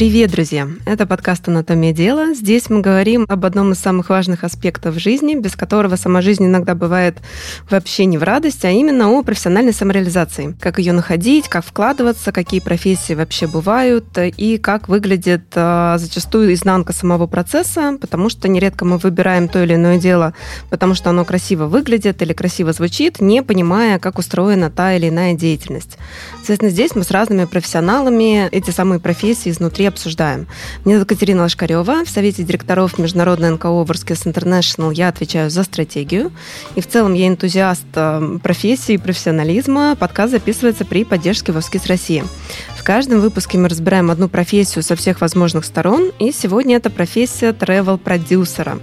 Привет, друзья! Это подкаст «Анатомия дела». Здесь мы говорим об одном из самых важных аспектов жизни, без которого сама жизнь иногда бывает вообще не в радость, а именно о профессиональной самореализации. Как ее находить, как вкладываться, какие профессии вообще бывают и как выглядит а, зачастую изнанка самого процесса, потому что нередко мы выбираем то или иное дело, потому что оно красиво выглядит или красиво звучит, не понимая, как устроена та или иная деятельность. Соответственно, здесь мы с разными профессионалами эти самые профессии изнутри обсуждаем. Меня зовут Катерина Лашкарева. В Совете директоров Международной НКО Ворскис International я отвечаю за стратегию. И в целом я энтузиаст э, профессии и профессионализма. Подкаст записывается при поддержке Ворскис России. В каждом выпуске мы разбираем одну профессию со всех возможных сторон, и сегодня это профессия travel-продюсера.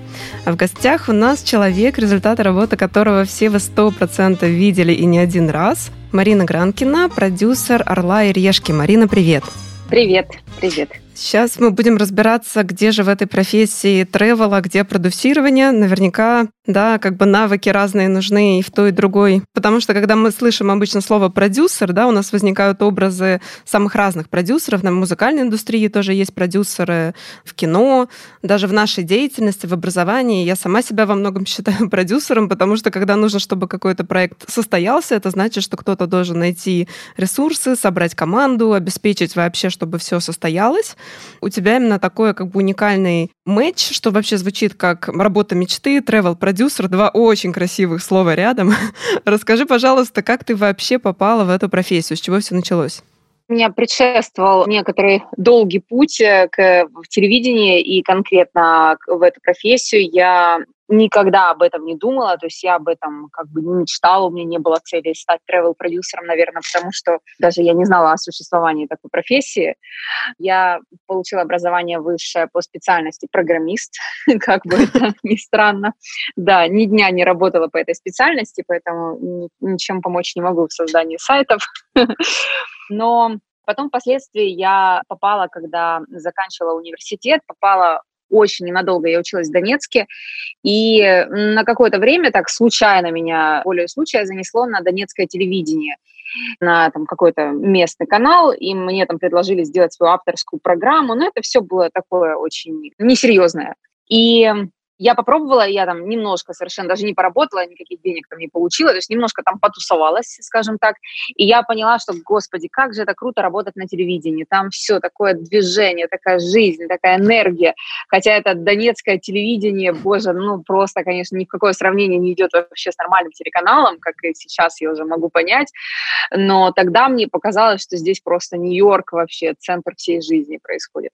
А в гостях у нас человек, результаты работы которого все вы 100% видели и не один раз. Марина Гранкина, продюсер «Орла и решки». Марина, привет! Привет, привет. Сейчас мы будем разбираться, где же в этой профессии тревел, а где продюсирование. Наверняка, да, как бы навыки разные нужны и в той, и другой. Потому что, когда мы слышим обычно слово продюсер, да, у нас возникают образы самых разных продюсеров. На музыкальной индустрии тоже есть продюсеры в кино, даже в нашей деятельности, в образовании. Я сама себя во многом считаю продюсером, потому что, когда нужно, чтобы какой-то проект состоялся, это значит, что кто-то должен найти ресурсы, собрать команду, обеспечить вообще, чтобы все состоялось у тебя именно такой как бы уникальный матч, что вообще звучит как работа мечты, travel продюсер два очень красивых слова рядом. Расскажи, пожалуйста, как ты вообще попала в эту профессию, с чего все началось? Меня предшествовал некоторый долгий путь э, к в телевидении и конкретно в эту профессию. Я никогда об этом не думала, то есть я об этом как бы не мечтала, у меня не было цели стать travel-продюсером, наверное, потому что даже я не знала о существовании такой профессии. Я получила образование высшее по специальности программист, как бы это ни странно. Да, ни дня не работала по этой специальности, поэтому ничем помочь не могу в создании сайтов. Но Потом впоследствии я попала, когда заканчивала университет, попала очень ненадолго я училась в Донецке, и на какое-то время так случайно меня, более случая, занесло на донецкое телевидение на там какой-то местный канал, и мне там предложили сделать свою авторскую программу, но это все было такое очень несерьезное. И я попробовала, я там немножко совершенно даже не поработала, никаких денег там не получила, то есть немножко там потусовалась, скажем так, и я поняла, что, господи, как же это круто работать на телевидении, там все такое движение, такая жизнь, такая энергия, хотя это донецкое телевидение, боже, ну просто, конечно, ни в какое сравнение не идет вообще с нормальным телеканалом, как и сейчас я уже могу понять, но тогда мне показалось, что здесь просто Нью-Йорк вообще, центр всей жизни происходит.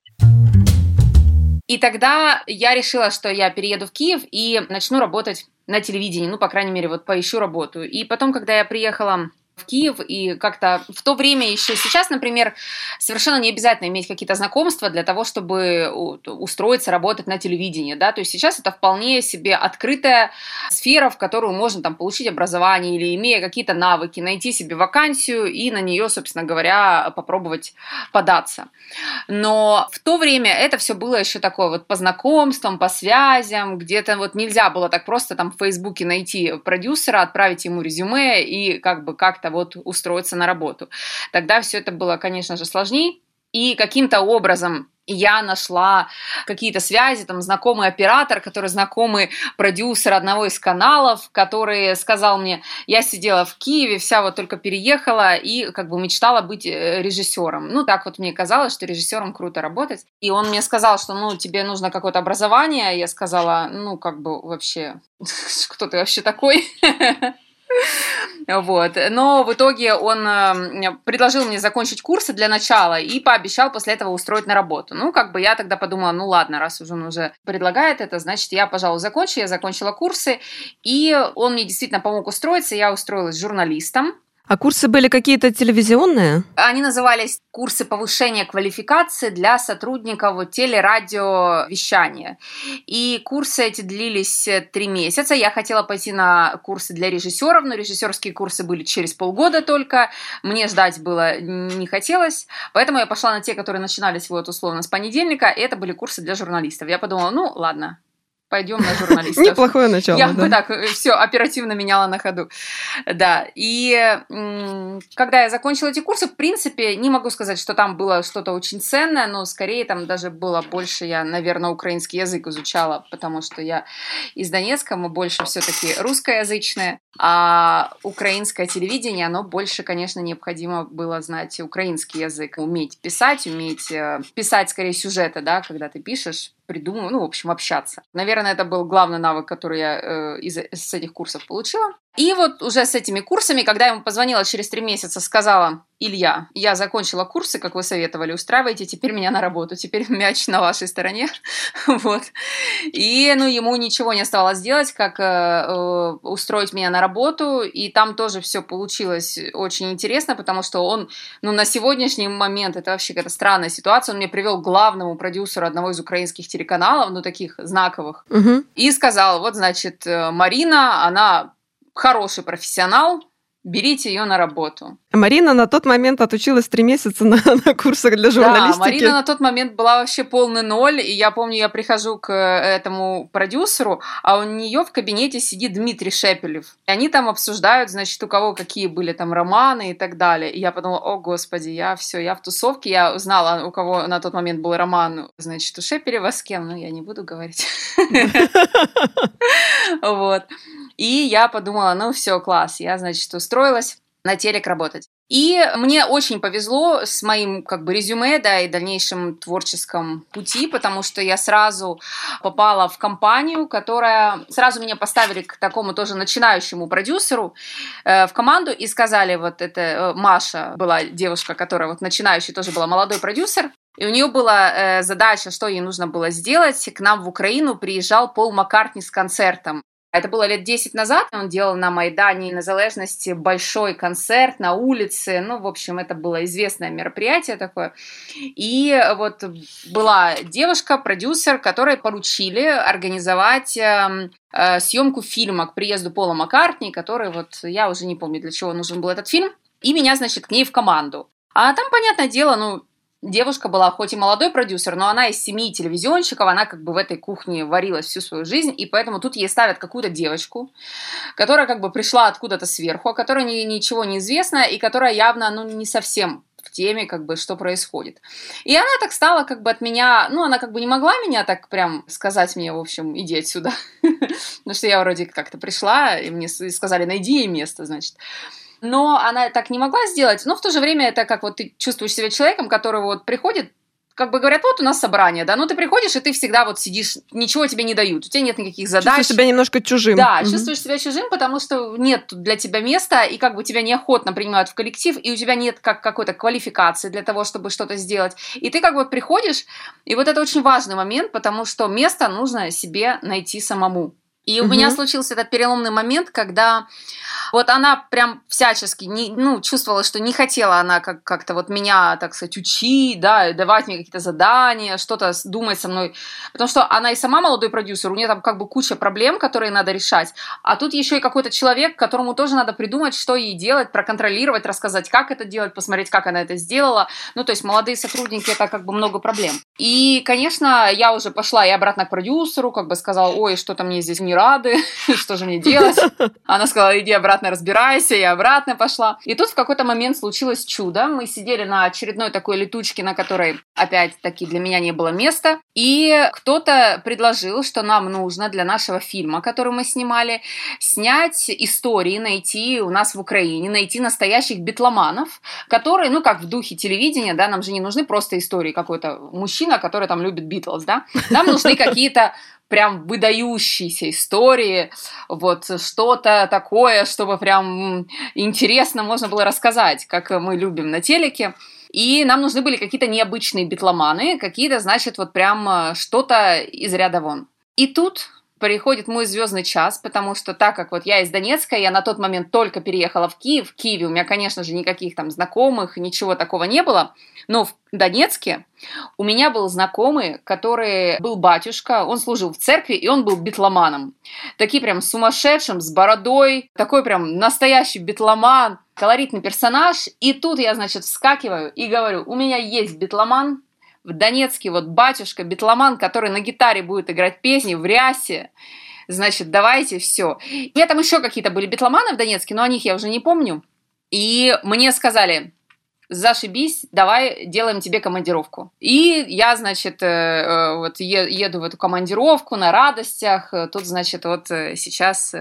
И тогда я решила, что я перееду в Киев и начну работать на телевидении, ну, по крайней мере, вот поищу работу. И потом, когда я приехала в Киев, и как-то в то время еще сейчас, например, совершенно не обязательно иметь какие-то знакомства для того, чтобы устроиться, работать на телевидении, да, то есть сейчас это вполне себе открытая сфера, в которую можно там получить образование или имея какие-то навыки, найти себе вакансию и на нее, собственно говоря, попробовать податься. Но в то время это все было еще такое вот по знакомствам, по связям, где-то вот нельзя было так просто там в Фейсбуке найти продюсера, отправить ему резюме и как бы как как-то вот устроиться на работу. Тогда все это было, конечно же, сложнее. И каким-то образом я нашла какие-то связи, там, знакомый оператор, который знакомый продюсер одного из каналов, который сказал мне, я сидела в Киеве, вся вот только переехала и как бы мечтала быть э, режиссером. Ну, так вот мне казалось, что режиссером круто работать. И он мне сказал, что, ну, тебе нужно какое-то образование. Я сказала, ну, как бы вообще, кто ты вообще такой? Вот. Но в итоге он эм, предложил мне закончить курсы для начала и пообещал после этого устроить на работу. Ну, как бы я тогда подумала, ну ладно, раз уже он уже предлагает это, значит, я, пожалуй, закончу. Я закончила курсы, и он мне действительно помог устроиться. Я устроилась журналистом. А курсы были какие-то телевизионные? Они назывались курсы повышения квалификации для сотрудников телерадиовещания. И курсы эти длились три месяца. Я хотела пойти на курсы для режиссеров, но режиссерские курсы были через полгода только. Мне ждать было не хотелось. Поэтому я пошла на те, которые начинались вот условно с понедельника. И это были курсы для журналистов. Я подумала, ну ладно, пойдем на журналистов. Неплохое начало, Я бы так все оперативно меняла на ходу. Да, и когда я закончила эти курсы, в принципе, не могу сказать, что там было что-то очень ценное, но скорее там даже было больше, я, наверное, украинский язык изучала, потому что я из Донецка, мы больше все-таки русскоязычные, а украинское телевидение, оно больше, конечно, необходимо было знать украинский язык, уметь писать, уметь э, писать, скорее, сюжеты, да, когда ты пишешь, придумывать, ну, в общем, общаться. Наверное, это был главный навык, который я э, из, из этих курсов получила. И вот уже с этими курсами, когда я ему позвонила через три месяца, сказала, Илья, я закончила курсы, как вы советовали, устраивайте теперь меня на работу, теперь мяч на вашей стороне. вот. И, ну, ему ничего не оставалось делать, как э, э, устроить меня на работу, и там тоже все получилось очень интересно, потому что он, ну, на сегодняшний момент, это вообще какая-то странная ситуация, он мне привел к главному продюсеру одного из украинских телеканалов, ну, таких знаковых, угу. и сказал, вот, значит, э, Марина, она хороший профессионал, берите ее на работу. Марина на тот момент отучилась три месяца на, на курсах для журналистики. Да, Марина на тот момент была вообще полный ноль, и я помню, я прихожу к этому продюсеру, а у нее в кабинете сидит Дмитрий Шепелев. И они там обсуждают, значит, у кого какие были там романы и так далее. И я подумала, о, господи, я все, я в тусовке, я узнала, у кого на тот момент был роман, значит, у Шепелева с кем, но я не буду говорить. Вот. И я подумала, ну все, класс, я, значит, устроилась на телек работать. И мне очень повезло с моим как бы резюме, да, и дальнейшим творческом пути, потому что я сразу попала в компанию, которая сразу меня поставили к такому тоже начинающему продюсеру э, в команду и сказали, вот это э, Маша была девушка, которая вот начинающий тоже была молодой продюсер, и у нее была э, задача, что ей нужно было сделать. К нам в Украину приезжал Пол Маккартни с концертом. Это было лет 10 назад, он делал на Майдане Незалежности большой концерт на улице, ну, в общем, это было известное мероприятие такое. И вот была девушка, продюсер, которой поручили организовать э, э, съемку фильма к приезду Пола Маккартни, который вот, я уже не помню, для чего нужен был этот фильм, и меня, значит, к ней в команду. А там, понятное дело, ну, девушка была хоть и молодой продюсер, но она из семьи телевизионщиков, она как бы в этой кухне варилась всю свою жизнь, и поэтому тут ей ставят какую-то девочку, которая как бы пришла откуда-то сверху, о которой ни, ничего не известно, и которая явно, ну, не совсем в теме, как бы, что происходит. И она так стала, как бы, от меня, ну, она как бы не могла меня так прям сказать мне, в общем, иди отсюда. Потому что я вроде как-то пришла, и мне сказали, найди ей место, значит но она так не могла сделать. Но в то же время это как вот ты чувствуешь себя человеком, который вот приходит, как бы говорят, вот у нас собрание, да, ну ты приходишь, и ты всегда вот сидишь, ничего тебе не дают, у тебя нет никаких задач. Чувствуешь себя немножко чужим. Да, угу. чувствуешь себя чужим, потому что нет для тебя места, и как бы тебя неохотно принимают в коллектив, и у тебя нет как какой-то квалификации для того, чтобы что-то сделать. И ты как бы приходишь, и вот это очень важный момент, потому что место нужно себе найти самому. И у угу. меня случился этот переломный момент, когда вот она прям всячески не, ну, чувствовала, что не хотела она как- как-то вот меня, так сказать, учить, да, давать мне какие-то задания, что-то думать со мной. Потому что она и сама молодой продюсер, у нее там как бы куча проблем, которые надо решать. А тут еще и какой-то человек, которому тоже надо придумать, что ей делать, проконтролировать, рассказать, как это делать, посмотреть, как она это сделала. Ну, то есть молодые сотрудники, это как бы много проблем. И, конечно, я уже пошла и обратно к продюсеру, как бы сказала, ой, что-то мне здесь не рады, что же мне делать? Она сказала, иди обратно разбирайся, я обратно пошла. И тут в какой-то момент случилось чудо. Мы сидели на очередной такой летучке, на которой, опять-таки, для меня не было места. И кто-то предложил, что нам нужно для нашего фильма, который мы снимали, снять истории, найти у нас в Украине, найти настоящих битломанов, которые, ну, как в духе телевидения, да, нам же не нужны просто истории какой-то мужчина, который там любит Битлз, да, нам нужны какие-то прям выдающиеся истории, вот что-то такое, чтобы прям интересно можно было рассказать, как мы любим на телеке. И нам нужны были какие-то необычные битломаны, какие-то, значит, вот прям э, что-то из ряда вон. И тут приходит мой звездный час, потому что так как вот я из Донецка, я на тот момент только переехала в Киев. В Киеве у меня, конечно же, никаких там знакомых, ничего такого не было. Но в Донецке у меня был знакомый, который был батюшка, он служил в церкви, и он был битломаном. Такие прям сумасшедшим, с бородой, такой прям настоящий битломан, колоритный персонаж. И тут я, значит, вскакиваю и говорю, у меня есть битломан, в Донецке вот батюшка, битломан, который на гитаре будет играть песни в рясе, значит, давайте все. У меня там еще какие-то были битломаны в Донецке, но о них я уже не помню. И мне сказали, зашибись, давай делаем тебе командировку. И я, значит, э, э, вот еду в эту командировку на радостях. Тут, значит, вот э, сейчас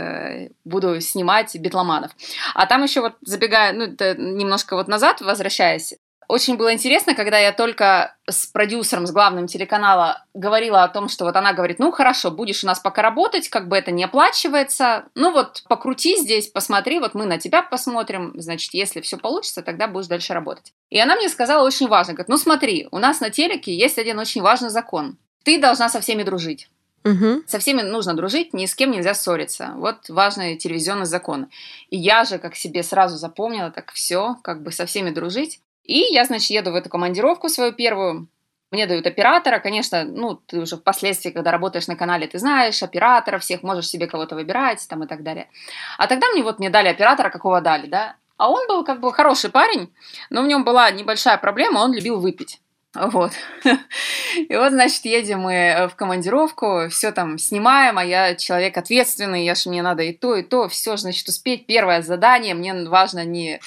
буду снимать битломанов. А там еще вот забегая, ну, немножко вот назад, возвращаясь, очень было интересно, когда я только с продюсером, с главным телеканала говорила о том, что вот она говорит, ну хорошо, будешь у нас пока работать, как бы это не оплачивается, ну вот покрути здесь, посмотри, вот мы на тебя посмотрим, значит, если все получится, тогда будешь дальше работать. И она мне сказала очень важно, говорит, ну смотри, у нас на телеке есть один очень важный закон. Ты должна со всеми дружить. Угу. Со всеми нужно дружить, ни с кем нельзя ссориться. Вот важный телевизионный закон. И я же как себе сразу запомнила, так все, как бы со всеми дружить. И я, значит, еду в эту командировку свою первую. Мне дают оператора, конечно, ну, ты уже впоследствии, когда работаешь на канале, ты знаешь оператора всех, можешь себе кого-то выбирать там и так далее. А тогда мне вот, мне дали оператора, какого дали, да. А он был как бы хороший парень, но в нем была небольшая проблема, он любил выпить. Вот. И вот, значит, едем мы в командировку, все там снимаем, а я человек ответственный, я же мне надо и то, и то, все, значит, успеть. Первое задание, мне важно не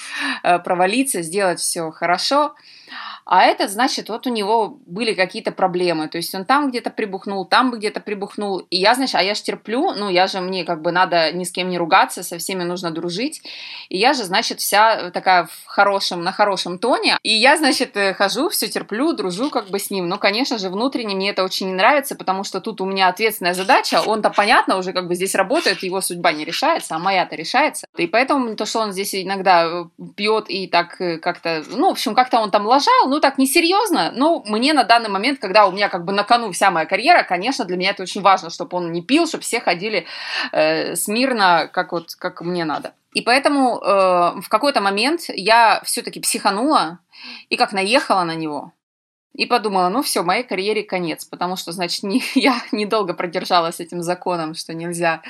э, провалиться, сделать все хорошо. А этот, значит, вот у него были какие-то проблемы. То есть он там где-то прибухнул, там где-то прибухнул. И я, значит, а я же терплю, ну, я же, мне как бы надо ни с кем не ругаться, со всеми нужно дружить. И я же, значит, вся такая в хорошем, на хорошем тоне. И я, значит, э, хожу, все терплю, дружу как бы с ним. Но, конечно же, внутренне мне это очень не нравится, потому что тут у меня ответственная задача. Он-то, понятно, уже как бы здесь работает, его судьба не решается, а моя-то решается. И поэтому то, что он здесь иногда э, пьет и так э, как-то, ну, в общем, как-то он там лажал, ну, так несерьезно, но мне на данный момент, когда у меня как бы на кону вся моя карьера, конечно, для меня это очень важно, чтобы он не пил, чтобы все ходили э, смирно, как вот, как мне надо. И поэтому э, в какой-то момент я все-таки психанула и как наехала на него. И подумала, ну все, моей карьере конец, потому что, значит, не, я недолго продержалась этим законом, что нельзя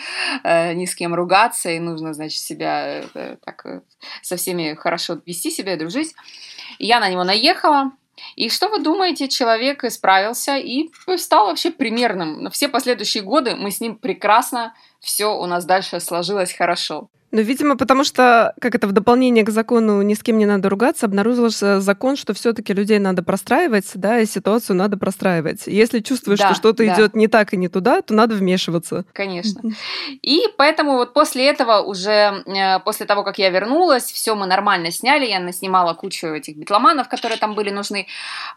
э, ни с кем ругаться, и нужно, значит, себя э, так э, со всеми хорошо вести себя, дружить. Я на него наехала, и что вы думаете, человек исправился и стал вообще примерным. На все последующие годы мы с ним прекрасно, все у нас дальше сложилось хорошо. Ну, видимо, потому что, как это в дополнение к закону «ни с кем не надо ругаться», обнаружился закон, что все таки людей надо простраивать, да, и ситуацию надо простраивать. Если чувствуешь, да, что что-то да. идет не так и не туда, то надо вмешиваться. Конечно. И поэтому вот после этого уже, э, после того, как я вернулась, все мы нормально сняли, я наснимала кучу этих битломанов, которые там были нужны.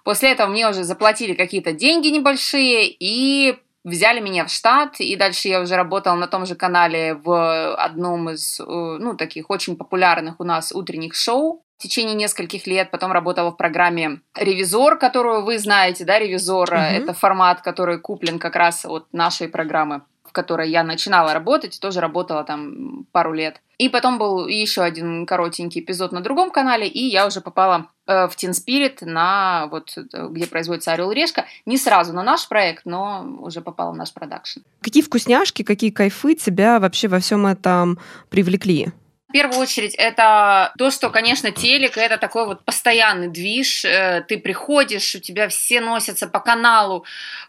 После этого мне уже заплатили какие-то деньги небольшие, и взяли меня в штат, и дальше я уже работала на том же канале в одном из, э, ну, таких очень популярных у нас утренних шоу в течение нескольких лет. Потом работала в программе «Ревизор», которую вы знаете, да, «Ревизор» mm-hmm. это формат, который куплен как раз от нашей программы в которой я начинала работать, тоже работала там пару лет. И потом был еще один коротенький эпизод на другом канале, и я уже попала в Teen Spirit, на вот где производится Орел Решка. Не сразу на наш проект, но уже попала в наш продакшн. Какие вкусняшки, какие кайфы тебя вообще во всем этом привлекли? В первую очередь, это то, что, конечно, телек это такой вот постоянный движ. Э, ты приходишь, у тебя все носятся по каналу,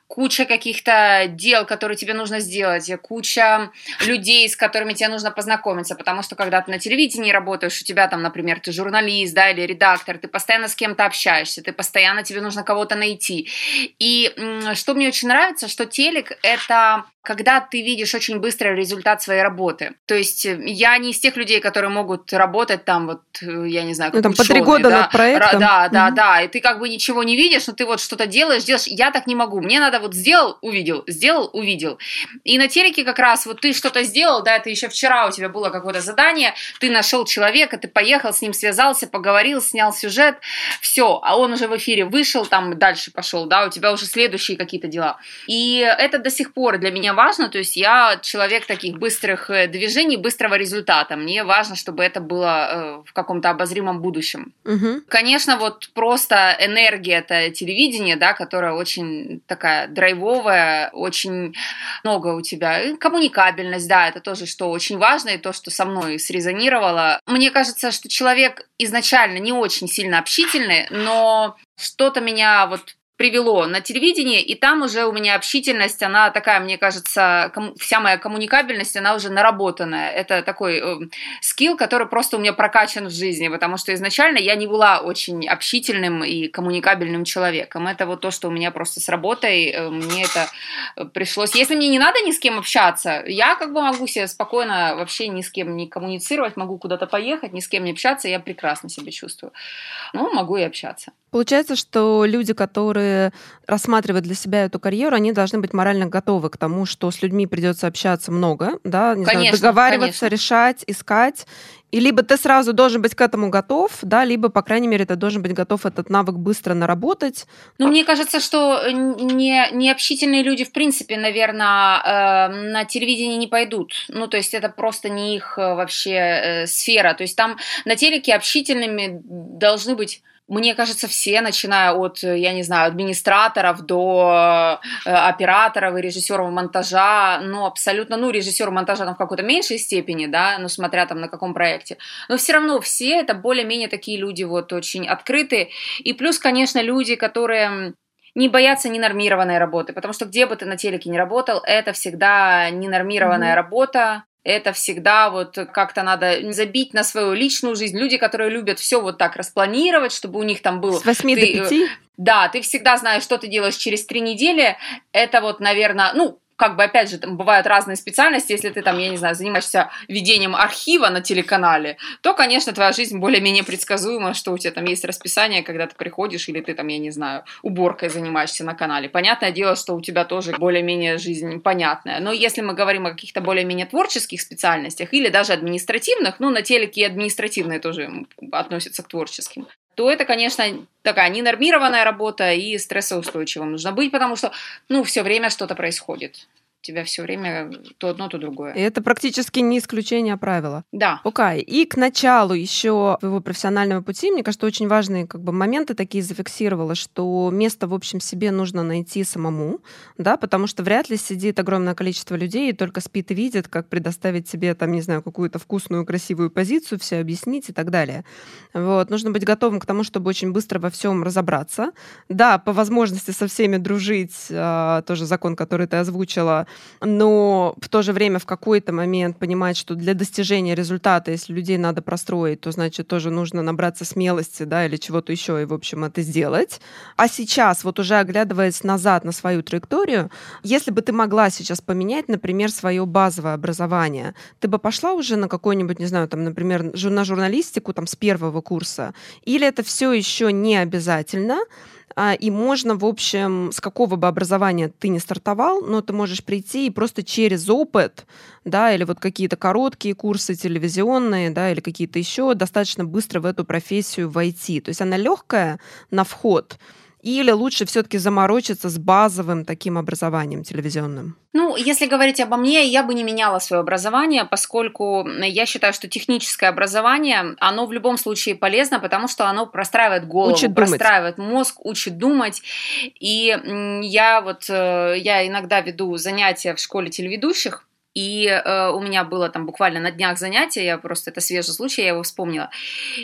куча каких-то дел, которые тебе нужно сделать, куча людей, с которыми тебе нужно познакомиться, потому что когда ты на телевидении работаешь, у тебя там, например, ты журналист, да, или редактор, ты постоянно с кем-то общаешься, ты постоянно тебе нужно кого-то найти. И что мне очень нравится, что телек — это когда ты видишь очень быстрый результат своей работы. То есть э, я не из тех людей, которые могут работать там, вот, э, я не знаю, как ну, там ученые, по три года да? над проектом. Да, да, угу. да, и ты как бы ничего не видишь, но ты вот что-то делаешь, делаешь. Я так не могу. Мне надо вот сделал, увидел, сделал, увидел. И на телеке как раз вот ты что-то сделал, да, это еще вчера у тебя было какое-то задание, ты нашел человека, ты поехал, с ним связался, поговорил, снял сюжет, все, а он уже в эфире вышел, там дальше пошел, да, у тебя уже следующие какие-то дела. И это до сих пор для меня важно, то есть я человек таких быстрых э, движений, быстрого результата. Мне важно, чтобы это было э, в каком-то обозримом будущем. Угу. Конечно, вот просто энергия это телевидение, да, которая очень такая драйвовая, драйвовая, очень много у тебя. И коммуникабельность, да, это тоже, что очень важно, и то, что со мной срезонировало. Мне кажется, что человек изначально не очень сильно общительный, но что-то меня вот привело на телевидение, и там уже у меня общительность, она такая, мне кажется, вся моя коммуникабельность, она уже наработанная. Это такой э, скилл, который просто у меня прокачан в жизни, потому что изначально я не была очень общительным и коммуникабельным человеком. Это вот то, что у меня просто с работой, э, мне это э, пришлось. Если мне не надо ни с кем общаться, я как бы могу себе спокойно вообще ни с кем не коммуницировать, могу куда-то поехать, ни с кем не общаться, я прекрасно себя чувствую. Ну, могу и общаться. Получается, что люди, которые рассматривают для себя эту карьеру, они должны быть морально готовы к тому, что с людьми придется общаться много, да, не конечно, знаю, договариваться, конечно. решать, искать. И либо ты сразу должен быть к этому готов, да, либо, по крайней мере, ты должен быть готов этот навык быстро наработать. Ну, мне кажется, что не, не общительные люди, в принципе, наверное, э, на телевидении не пойдут. Ну, то есть это просто не их э, вообще э, сфера. То есть там на телеке общительными должны быть мне кажется, все, начиная от, я не знаю, администраторов до э, операторов и режиссеров монтажа, ну, абсолютно, ну, режиссер монтажа там в какой-то меньшей степени, да, ну, смотря там на каком проекте, но все равно все это более-менее такие люди вот очень открытые, и плюс, конечно, люди, которые не бояться ненормированной работы, потому что где бы ты на телеке не работал, это всегда ненормированная mm-hmm. работа, это всегда вот как-то надо забить на свою личную жизнь. Люди, которые любят все вот так распланировать, чтобы у них там было... С 8 ты, до 5? Э, да, ты всегда знаешь, что ты делаешь через три недели. Это вот, наверное, ну, как бы, опять же, там бывают разные специальности, если ты там, я не знаю, занимаешься ведением архива на телеканале, то, конечно, твоя жизнь более-менее предсказуема, что у тебя там есть расписание, когда ты приходишь, или ты там, я не знаю, уборкой занимаешься на канале. Понятное дело, что у тебя тоже более-менее жизнь понятная. Но если мы говорим о каких-то более-менее творческих специальностях или даже административных, ну, на телеке и административные тоже относятся к творческим, то это, конечно, такая ненормированная работа и стрессоустойчивым нужно быть, потому что, ну, все время что-то происходит тебя все время то одно, то другое. И это практически не исключение, а правило. Да. Окей. И к началу еще твоего профессионального пути, мне кажется, очень важные как бы моменты такие зафиксировала, что место, в общем, себе нужно найти самому, да, потому что вряд ли сидит огромное количество людей и только спит и видит, как предоставить себе, там, не знаю, какую-то вкусную, красивую позицию, все объяснить и так далее. Вот. Нужно быть готовым к тому, чтобы очень быстро во всем разобраться. Да, по возможности со всеми дружить, а, тоже закон, который ты озвучила, но в то же время в какой-то момент понимать, что для достижения результата, если людей надо простроить, то значит тоже нужно набраться смелости, да, или чего-то еще, и, в общем, это сделать. А сейчас, вот уже оглядываясь назад на свою траекторию, если бы ты могла сейчас поменять, например, свое базовое образование, ты бы пошла уже на какой-нибудь, не знаю, там, например, на журналистику там с первого курса, или это все еще не обязательно, и можно, в общем, с какого бы образования ты не стартовал, но ты можешь прийти и просто через опыт, да, или вот какие-то короткие курсы телевизионные, да, или какие-то еще, достаточно быстро в эту профессию войти. То есть она легкая на вход, или лучше все-таки заморочиться с базовым таким образованием телевизионным? Ну, если говорить обо мне, я бы не меняла свое образование, поскольку я считаю, что техническое образование, оно в любом случае полезно, потому что оно простраивает голову, учит простраивает думать. мозг, учит думать. И я вот, э, я иногда веду занятия в школе телеведущих, и э, у меня было там буквально на днях занятие, я просто это свежий случай, я его вспомнила.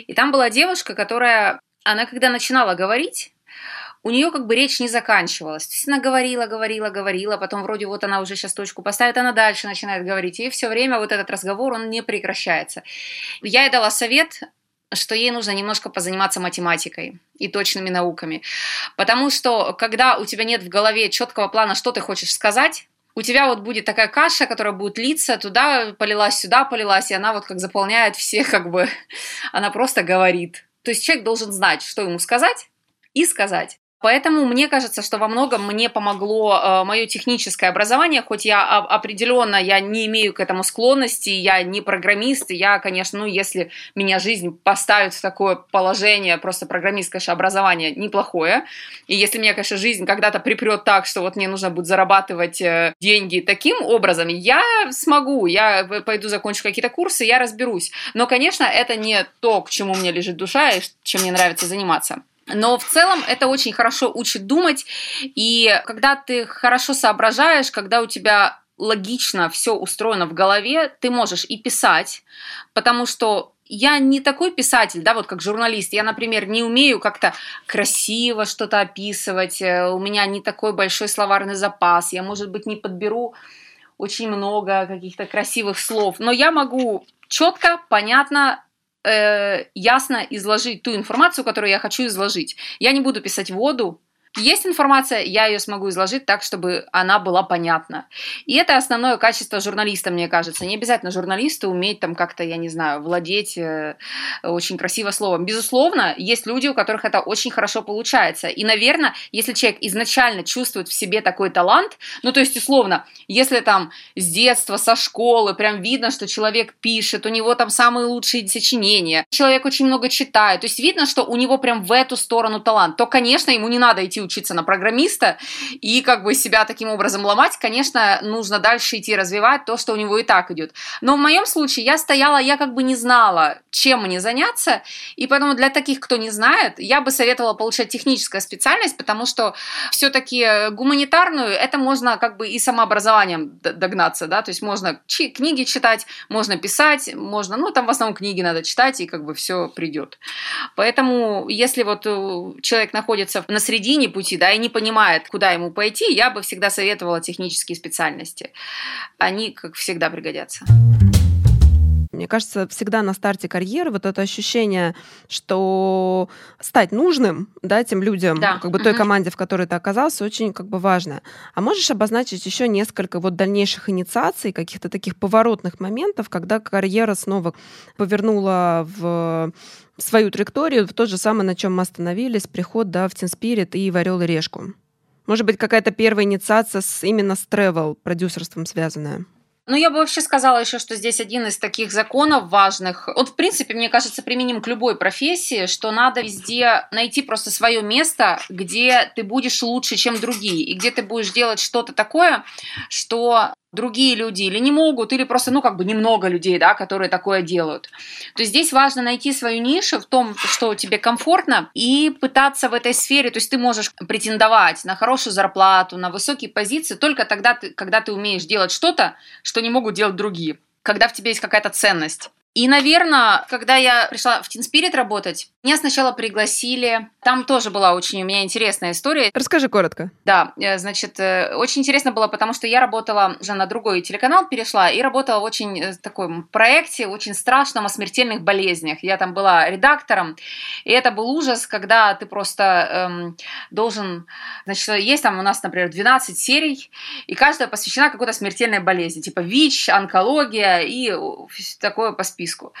И там была девушка, которая, она когда начинала говорить, у нее как бы речь не заканчивалась. То есть она говорила, говорила, говорила, потом вроде вот она уже сейчас точку поставит, она дальше начинает говорить. И все время вот этот разговор, он не прекращается. Я ей дала совет, что ей нужно немножко позаниматься математикой и точными науками. Потому что когда у тебя нет в голове четкого плана, что ты хочешь сказать, у тебя вот будет такая каша, которая будет литься, туда полилась, сюда полилась, и она вот как заполняет все, как бы, она просто говорит. То есть человек должен знать, что ему сказать и сказать. Поэтому мне кажется, что во многом мне помогло э, мое техническое образование, хоть я определенно я не имею к этому склонности, я не программист, я, конечно, ну, если меня жизнь поставит в такое положение, просто программистское образование неплохое, и если меня, конечно, жизнь когда-то припрет так, что вот мне нужно будет зарабатывать э, деньги таким образом, я смогу, я пойду закончу какие-то курсы, я разберусь. Но, конечно, это не то, к чему мне лежит душа и чем мне нравится заниматься. Но в целом это очень хорошо учит думать, и когда ты хорошо соображаешь, когда у тебя логично все устроено в голове, ты можешь и писать, потому что я не такой писатель, да, вот как журналист. Я, например, не умею как-то красиво что-то описывать. Э, у меня не такой большой словарный запас. Я, может быть, не подберу очень много каких-то красивых слов. Но я могу четко, понятно, э, ясно изложить ту информацию, которую я хочу изложить. Я не буду писать воду, есть информация, я ее смогу изложить так, чтобы она была понятна. И это основное качество журналиста, мне кажется. Не обязательно журналисту уметь там как-то, я не знаю, владеть э, очень красиво словом. Безусловно, есть люди, у которых это очень хорошо получается. И, наверное, если человек изначально чувствует в себе такой талант, ну, то есть, условно, если там с детства, со школы прям видно, что человек пишет, у него там самые лучшие сочинения, человек очень много читает, то есть видно, что у него прям в эту сторону талант, то, конечно, ему не надо идти учиться на программиста и как бы себя таким образом ломать, конечно, нужно дальше идти развивать то, что у него и так идет. Но в моем случае я стояла, я как бы не знала, чем мне заняться, и поэтому для таких, кто не знает, я бы советовала получать техническую специальность, потому что все-таки гуманитарную это можно как бы и самообразованием догнаться, да, то есть можно книги читать, можно писать, можно, ну, там в основном книги надо читать, и как бы все придет. Поэтому, если вот э, человек находится на середине пути, да, и не понимает, куда ему пойти, я бы всегда советовала технические специальности. Они, как всегда, пригодятся. Мне кажется, всегда на старте карьеры вот это ощущение, что стать нужным, да, тем людям, да. как бы той команде, в которой ты оказался, очень как бы важно. А можешь обозначить еще несколько вот дальнейших инициаций, каких-то таких поворотных моментов, когда карьера снова повернула в свою траекторию, в то же самое, на чем мы остановились, приход да, в Team Spirit и в Орел и Решку. Может быть, какая-то первая инициация с, именно с travel продюсерством связанная? Ну, я бы вообще сказала еще, что здесь один из таких законов важных. Он, в принципе, мне кажется, применим к любой профессии, что надо везде найти просто свое место, где ты будешь лучше, чем другие, и где ты будешь делать что-то такое, что другие люди или не могут, или просто, ну, как бы немного людей, да, которые такое делают. То есть здесь важно найти свою нишу в том, что тебе комфортно, и пытаться в этой сфере, то есть ты можешь претендовать на хорошую зарплату, на высокие позиции только тогда, ты, когда ты умеешь делать что-то, что не могут делать другие когда в тебе есть какая-то ценность. И, наверное, когда я пришла в Teen Spirit работать, меня сначала пригласили. Там тоже была очень у меня интересная история. Расскажи коротко. Да, э, значит, э, очень интересно было, потому что я работала уже на другой телеканал, перешла, и работала в очень э, таком проекте, очень страшном о смертельных болезнях. Я там была редактором, и это был ужас, когда ты просто эм, должен... Значит, есть там у нас, например, 12 серий, и каждая посвящена какой-то смертельной болезни, типа ВИЧ, онкология и такое по списку списку.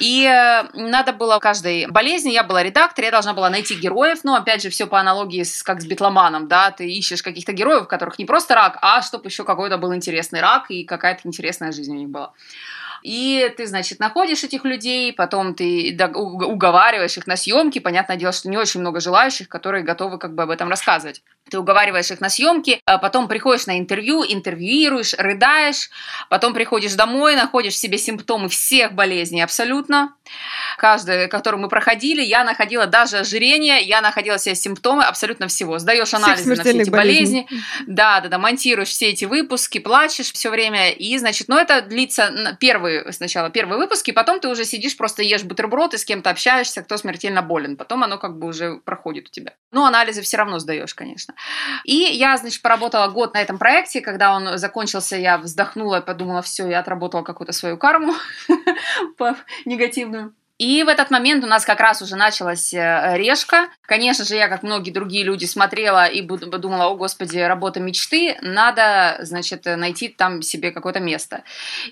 И э, надо было каждой болезни, я была редактор, я должна была найти героев, но опять же все по аналогии с, как с битломаном, да, ты ищешь каких-то героев, у которых не просто рак, а чтобы еще какой-то был интересный рак и какая-то интересная жизнь у них была. И ты, значит, находишь этих людей, потом ты уговариваешь их на съемки. Понятное дело, что не очень много желающих, которые готовы как бы об этом рассказывать. Ты уговариваешь их на съемки, а потом приходишь на интервью, интервьюируешь, рыдаешь, потом приходишь домой, находишь в себе симптомы всех болезней абсолютно. Каждый, который мы проходили, я находила даже ожирение, я находила себе симптомы абсолютно всего. Сдаешь анализы на все эти болезни. Да, да, да, монтируешь все эти выпуски, плачешь все время. И, значит, ну это длится первые, сначала первые выпуски, потом ты уже сидишь, просто ешь бутерброд и с кем-то общаешься, кто смертельно болен. Потом оно как бы уже проходит у тебя. Ну, анализы все равно сдаешь, конечно. И я, значит, поработала год на этом проекте. Когда он закончился, я вздохнула и подумала, все, я отработала какую-то свою карму негативную. И в этот момент у нас как раз уже началась э, решка. Конечно же, я, как многие другие люди, смотрела и думала, о господи, работа мечты, надо, значит, найти там себе какое-то место.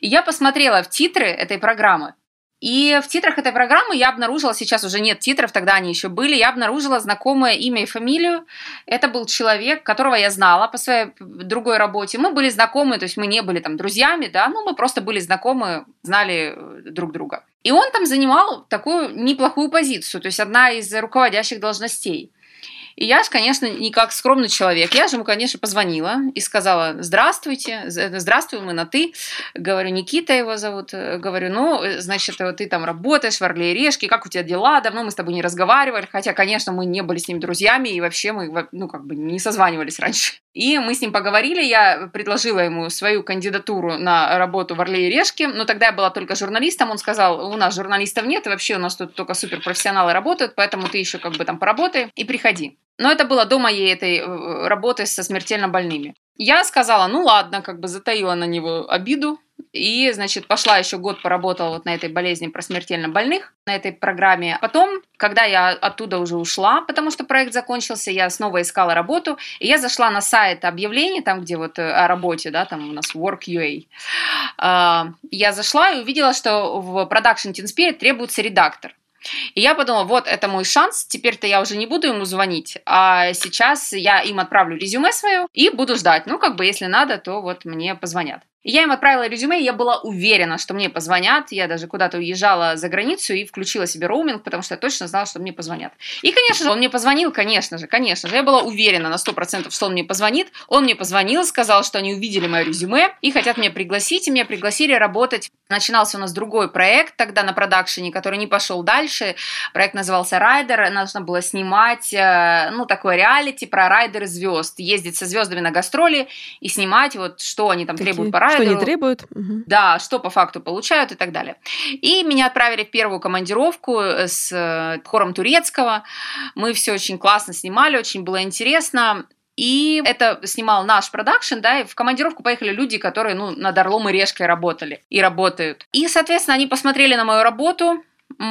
И я посмотрела в титры этой программы, и в титрах этой программы я обнаружила, сейчас уже нет титров, тогда они еще были, я обнаружила знакомое имя и фамилию. Это был человек, которого я знала по своей другой работе. Мы были знакомы, то есть мы не были там друзьями, да, ну мы просто были знакомы, знали э, друг друга. И он там занимал такую неплохую позицию, то есть одна из руководящих должностей. И я конечно, не как скромный человек. Я же ему, конечно, позвонила и сказала, здравствуйте, здравствуй, мы на «ты». Говорю, Никита его зовут. Говорю, ну, значит, ты там работаешь в Орле и Решке, как у тебя дела? Давно мы с тобой не разговаривали. Хотя, конечно, мы не были с ним друзьями, и вообще мы, ну, как бы не созванивались раньше. И мы с ним поговорили, я предложила ему свою кандидатуру на работу в «Орле и Решке», но тогда я была только журналистом, он сказал, у нас журналистов нет, вообще у нас тут только суперпрофессионалы работают, поэтому ты еще как бы там поработай и приходи. Но это было до моей этой э, работы со смертельно больными. Я сказала, ну ладно, как бы затаила на него обиду, и, значит, пошла еще год поработала вот на этой болезни про смертельно больных, на этой программе. Потом, когда я оттуда уже ушла, потому что проект закончился, я снова искала работу, и я зашла на сайт объявлений, там, где вот э, о работе, да, там у нас Work.ua. А, я зашла и увидела, что в Production Team Spirit требуется редактор. И я подумала, вот это мой шанс, теперь-то я уже не буду ему звонить, а сейчас я им отправлю резюме свое и буду ждать. Ну, как бы, если надо, то вот мне позвонят. Я им отправила резюме, и я была уверена, что мне позвонят. Я даже куда-то уезжала за границу и включила себе роуминг, потому что я точно знала, что мне позвонят. И, конечно же, он мне позвонил, конечно же, конечно же. Я была уверена на 100%, что он мне позвонит. Он мне позвонил, сказал, что они увидели мое резюме и хотят меня пригласить. И меня пригласили работать. Начинался у нас другой проект тогда на продакшене, который не пошел дальше. Проект назывался «Райдер». Нужно было снимать, э, ну, такой реалити про райдеры звезд. Ездить со звездами на гастроли и снимать, вот, что они там Такие требуют по что не требуют. Угу. Да, что по факту получают и так далее. И меня отправили в первую командировку с э, хором турецкого. Мы все очень классно снимали, очень было интересно. И это снимал наш продакшн, да, и в командировку поехали люди, которые, ну, над Орлом и Решкой работали и работают. И, соответственно, они посмотрели на мою работу,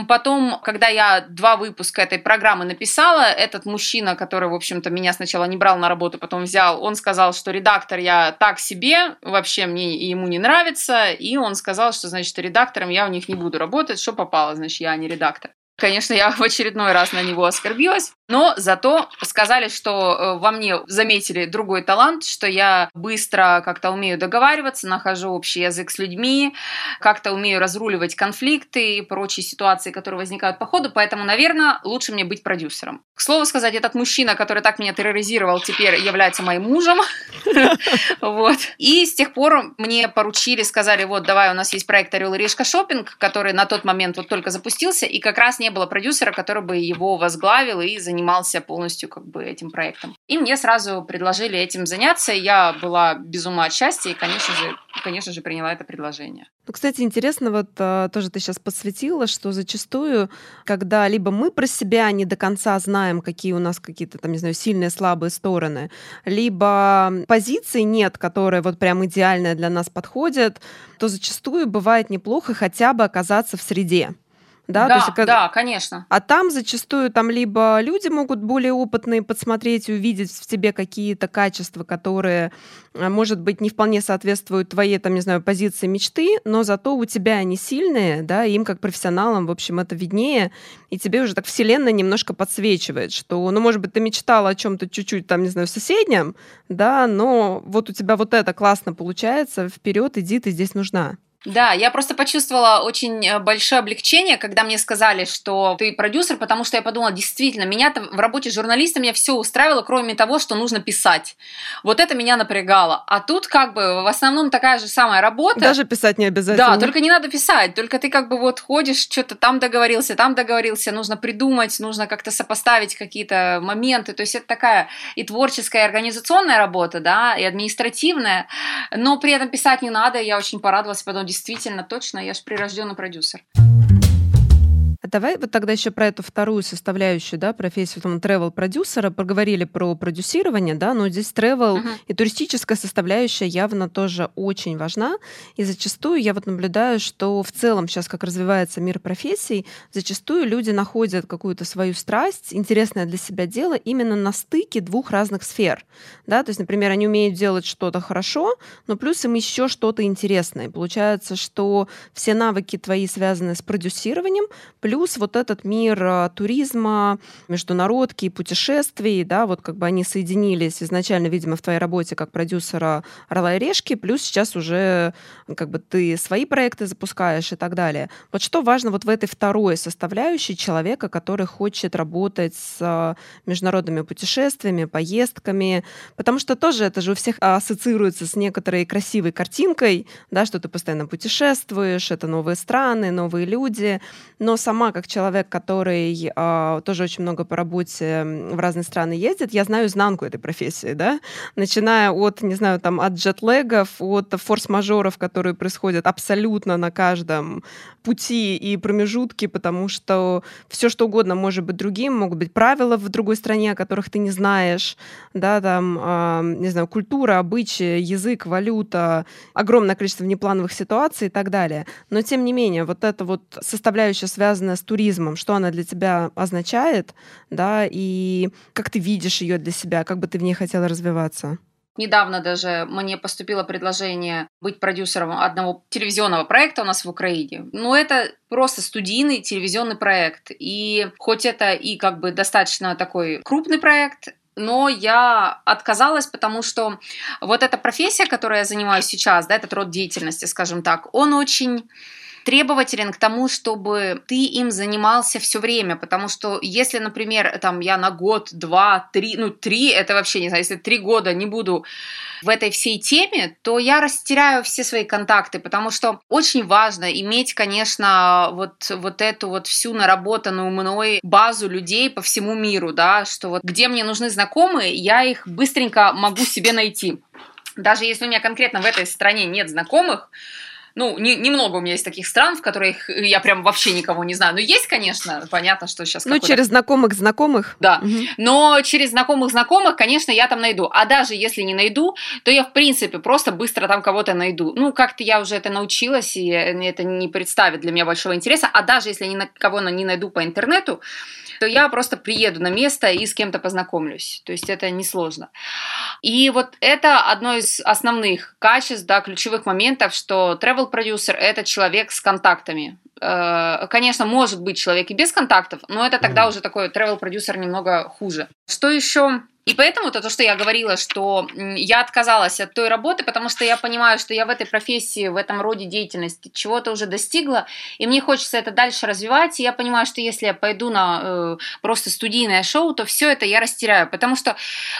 Потом, когда я два выпуска этой программы написала, этот мужчина, который, в общем-то, меня сначала не брал на работу, потом взял, он сказал, что редактор я так себе, вообще мне ему не нравится, и он сказал, что, значит, редактором я у них не буду работать, что попало, значит, я не редактор. Конечно, я в очередной раз на него оскорбилась, но зато сказали, что э, во мне заметили другой талант, что я быстро как-то умею договариваться, нахожу общий язык с людьми, как-то умею разруливать конфликты и прочие ситуации, которые возникают по ходу, поэтому, наверное, лучше мне быть продюсером. К слову сказать, этот мужчина, который так меня терроризировал, теперь является моим мужем. Вот. И с тех пор мне поручили, сказали, вот, давай, у нас есть проект «Орел и решка шопинг», который на тот момент вот только запустился, и как раз не было продюсера, который бы его возглавил и занимался полностью как бы этим проектом. И мне сразу предложили этим заняться, и я была без ума от счастья, и, конечно же, конечно же, приняла это предложение. Ну, кстати, интересно, вот а, тоже ты сейчас подсветила, что зачастую, когда либо мы про себя не до конца знаем, какие у нас какие-то там, не знаю, сильные, слабые стороны, либо позиции нет, которые вот прям идеальная для нас подходят, то зачастую бывает неплохо хотя бы оказаться в среде. Да, да, есть, да, конечно. А там зачастую там либо люди могут более опытные подсмотреть и увидеть в тебе какие-то качества, которые, а, может быть, не вполне соответствуют твоей, там, не знаю, позиции мечты, но зато у тебя они сильные, да, им как профессионалам, в общем, это виднее, и тебе уже так вселенная немножко подсвечивает, что, ну, может быть, ты мечтала о чем-то чуть-чуть, там, не знаю, соседнем, да, но вот у тебя вот это классно получается, вперед иди, ты здесь нужна. Да, я просто почувствовала очень э, большое облегчение, когда мне сказали, что ты продюсер, потому что я подумала, действительно, меня в работе журналиста меня все устраивало, кроме того, что нужно писать. Вот это меня напрягало. А тут как бы в основном такая же самая работа. Даже писать не обязательно. Да, только не надо писать, только ты как бы вот ходишь, что-то там договорился, там договорился, нужно придумать, нужно как-то сопоставить какие-то моменты. То есть это такая и творческая, и организационная работа, да, и административная, но при этом писать не надо. Я очень порадовалась, потом действительно точно, я же прирожденный продюсер. Давай вот тогда еще про эту вторую составляющую, да, профессию там travel продюсера поговорили про продюсирование, да, но здесь travel uh-huh. и туристическая составляющая явно тоже очень важна, и зачастую я вот наблюдаю, что в целом сейчас, как развивается мир профессий, зачастую люди находят какую-то свою страсть, интересное для себя дело именно на стыке двух разных сфер, да, то есть, например, они умеют делать что-то хорошо, но плюс им еще что-то интересное. Получается, что все навыки твои связаны с продюсированием, Плюс вот этот мир а, туризма, международки и путешествий, да, вот как бы они соединились изначально, видимо, в твоей работе как продюсера «Орла и решки», плюс сейчас уже как бы ты свои проекты запускаешь и так далее. Вот что важно вот в этой второй составляющей человека, который хочет работать с а, международными путешествиями, поездками, потому что тоже это же у всех ассоциируется с некоторой красивой картинкой, да, что ты постоянно путешествуешь, это новые страны, новые люди, но сама как человек, который э, тоже очень много по работе в разные страны ездит, я знаю изнанку этой профессии, да, начиная от, не знаю, там, от джетлегов, от форс-мажоров, которые происходят абсолютно на каждом пути и промежутке, потому что все что угодно может быть другим, могут быть правила в другой стране, о которых ты не знаешь, да, там, э, не знаю, культура, обычаи, язык, валюта, огромное количество внеплановых ситуаций и так далее. Но тем не менее, вот эта вот составляющая, связанная с туризмом, что она для тебя означает, да, и как ты видишь ее для себя, как бы ты в ней хотела развиваться? Недавно даже мне поступило предложение быть продюсером одного телевизионного проекта у нас в Украине. Но это просто студийный телевизионный проект. И хоть это и как бы достаточно такой крупный проект, но я отказалась, потому что вот эта профессия, которой я занимаюсь сейчас, да, этот род деятельности, скажем так, он очень требователен к тому, чтобы ты им занимался все время, потому что если, например, там я на год, два, три, ну три, это вообще не знаю, если три года не буду в этой всей теме, то я растеряю все свои контакты, потому что очень важно иметь, конечно, вот, вот эту вот всю наработанную мной базу людей по всему миру, да, что вот где мне нужны знакомые, я их быстренько могу себе найти. Даже если у меня конкретно в этой стране нет знакомых, ну, не, немного у меня есть таких стран, в которых я прям вообще никого не знаю. Ну, есть, конечно, понятно, что сейчас... Ну, через знакомых знакомых. Да, угу. но через знакомых знакомых, конечно, я там найду. А даже если не найду, то я, в принципе, просто быстро там кого-то найду. Ну, как-то я уже это научилась, и это не представит для меня большого интереса. А даже если я никого не найду по интернету, то я просто приеду на место и с кем-то познакомлюсь. То есть это несложно. И вот это одно из основных качеств, да, ключевых моментов, что travel продюсер это человек с контактами. Э, конечно, может быть человек и без контактов, но это тогда mm. уже такой travel продюсер немного хуже. Что еще и поэтому это то, что я говорила, что я отказалась от той работы, потому что я понимаю, что я в этой профессии, в этом роде деятельности чего-то уже достигла, и мне хочется это дальше развивать. И я понимаю, что если я пойду на э, просто студийное шоу, то все это я растеряю, потому что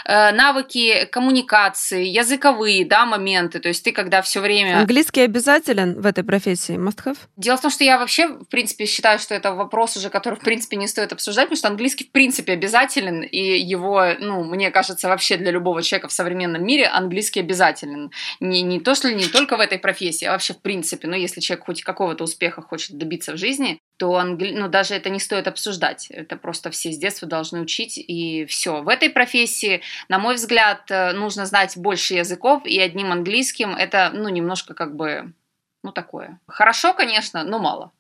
э, навыки коммуникации, языковые, да, моменты, то есть ты когда все время... Английский обязателен в этой профессии, must have? Дело в том, что я вообще, в принципе, считаю, что это вопрос уже, который, в принципе, не стоит обсуждать, потому что английский, в принципе, обязателен, и его, ну, мне кажется, вообще для любого человека в современном мире английский обязателен. Не, не то, что не только в этой профессии, а вообще в принципе. Но если человек хоть какого-то успеха хочет добиться в жизни, то англи... ну, даже это не стоит обсуждать. Это просто все с детства должны учить, и все. В этой профессии, на мой взгляд, э, нужно знать больше языков, и одним английским это, ну, немножко как бы, ну, такое. Хорошо, конечно, но мало.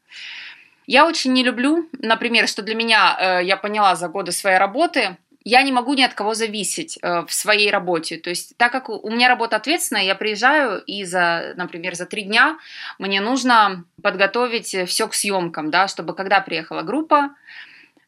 Я очень не люблю, например, что для меня, э, я поняла за годы своей работы, я не могу ни от кого зависеть э, в своей работе. То есть, так как у меня работа ответственная, я приезжаю и за, например, за три дня мне нужно подготовить все к съемкам, да, чтобы когда приехала группа,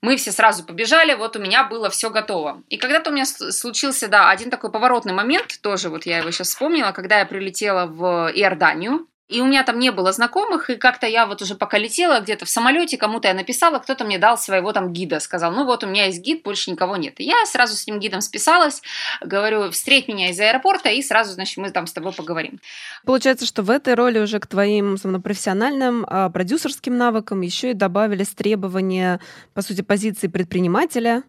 мы все сразу побежали, вот у меня было все готово. И когда-то у меня случился, да, один такой поворотный момент, тоже вот я его сейчас вспомнила, когда я прилетела в Иорданию, и у меня там не было знакомых, и как-то я вот уже пока летела где-то в самолете, кому-то я написала, кто-то мне дал своего там гида, сказал, ну вот у меня есть гид, больше никого нет. И я сразу с этим гидом списалась, говорю, встреть меня из аэропорта, и сразу, значит, мы там с тобой поговорим. Получается, что в этой роли уже к твоим профессиональным а, продюсерским навыкам еще и добавились требования, по сути, позиции предпринимателя,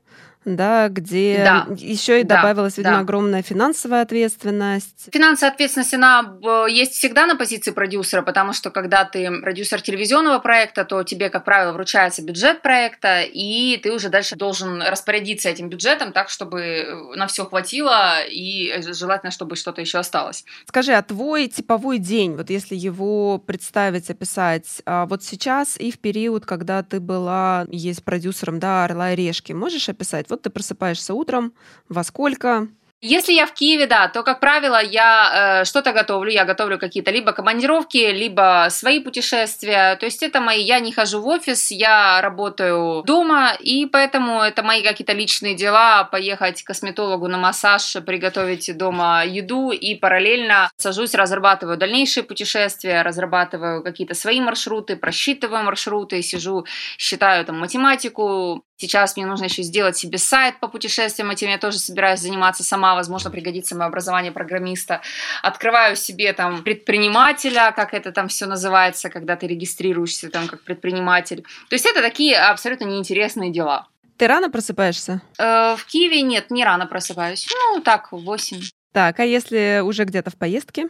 да, где да. еще и добавилась, да, видимо, да. огромная финансовая ответственность. Финансовая ответственность, она э, есть всегда на позиции продюсера, потому что когда ты продюсер телевизионного проекта, то тебе, как правило, вручается бюджет проекта, и ты уже дальше должен распорядиться этим бюджетом так, чтобы э, на все хватило, и желательно, чтобы что-то еще осталось. Скажи, а твой типовой день, вот если его представить, описать, а вот сейчас и в период, когда ты была, есть продюсером, да, «Орла и решки», можешь описать? Вот ты просыпаешься утром, во сколько, если я в Киеве, да, то, как правило, я э, что-то готовлю. Я готовлю какие-то либо командировки, либо свои путешествия. То есть это мои... Я не хожу в офис, я работаю дома, и поэтому это мои какие-то личные дела. Поехать к косметологу на массаж, приготовить дома еду, и параллельно сажусь, разрабатываю дальнейшие путешествия, разрабатываю какие-то свои маршруты, просчитываю маршруты, сижу, считаю там математику, Сейчас мне нужно еще сделать себе сайт по путешествиям, этим я тоже собираюсь заниматься сама, возможно, пригодится мое образование программиста. Открываю себе там предпринимателя, как это там все называется, когда ты регистрируешься там как предприниматель. То есть это такие абсолютно неинтересные дела. Ты рано просыпаешься? Э, в Киеве нет, не рано просыпаюсь. Ну, так, в 8. Так, а если уже где-то в поездке?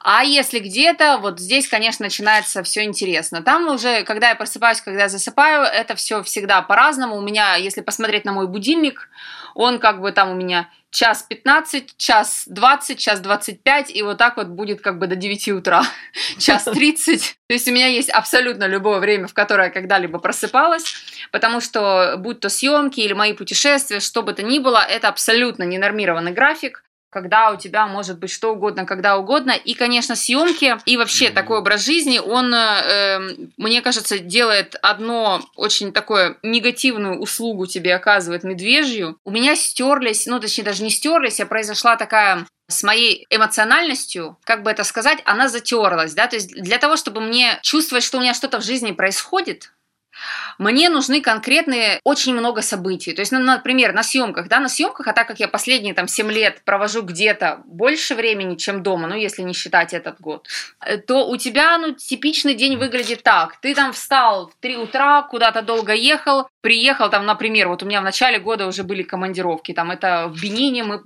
А если где-то, вот здесь, конечно, начинается все интересно. Там уже, когда я просыпаюсь, когда я засыпаю, это все всегда по-разному. У меня, если посмотреть на мой будильник, он как бы там у меня час 15, час 20, час 25, и вот так вот будет как бы до 9 утра, час 30. То есть у меня есть абсолютно любое время, в которое я когда-либо просыпалась, потому что будь то съемки или мои путешествия, что бы то ни было, это абсолютно ненормированный график когда у тебя может быть что угодно, когда угодно. И, конечно, съемки и вообще такой образ жизни, он, э, мне кажется, делает одно очень такое негативную услугу тебе оказывает медвежью. У меня стерлись, ну, точнее, даже не стерлись, а произошла такая с моей эмоциональностью, как бы это сказать, она затерлась, да, то есть для того, чтобы мне чувствовать, что у меня что-то в жизни происходит, мне нужны конкретные очень много событий. То есть, ну, например, на съемках, да, на съемках, а так как я последние там 7 лет провожу где-то больше времени, чем дома, ну, если не считать этот год, то у тебя, ну, типичный день выглядит так. Ты там встал в 3 утра, куда-то долго ехал, приехал там, например, вот у меня в начале года уже были командировки, там это в Бенине мы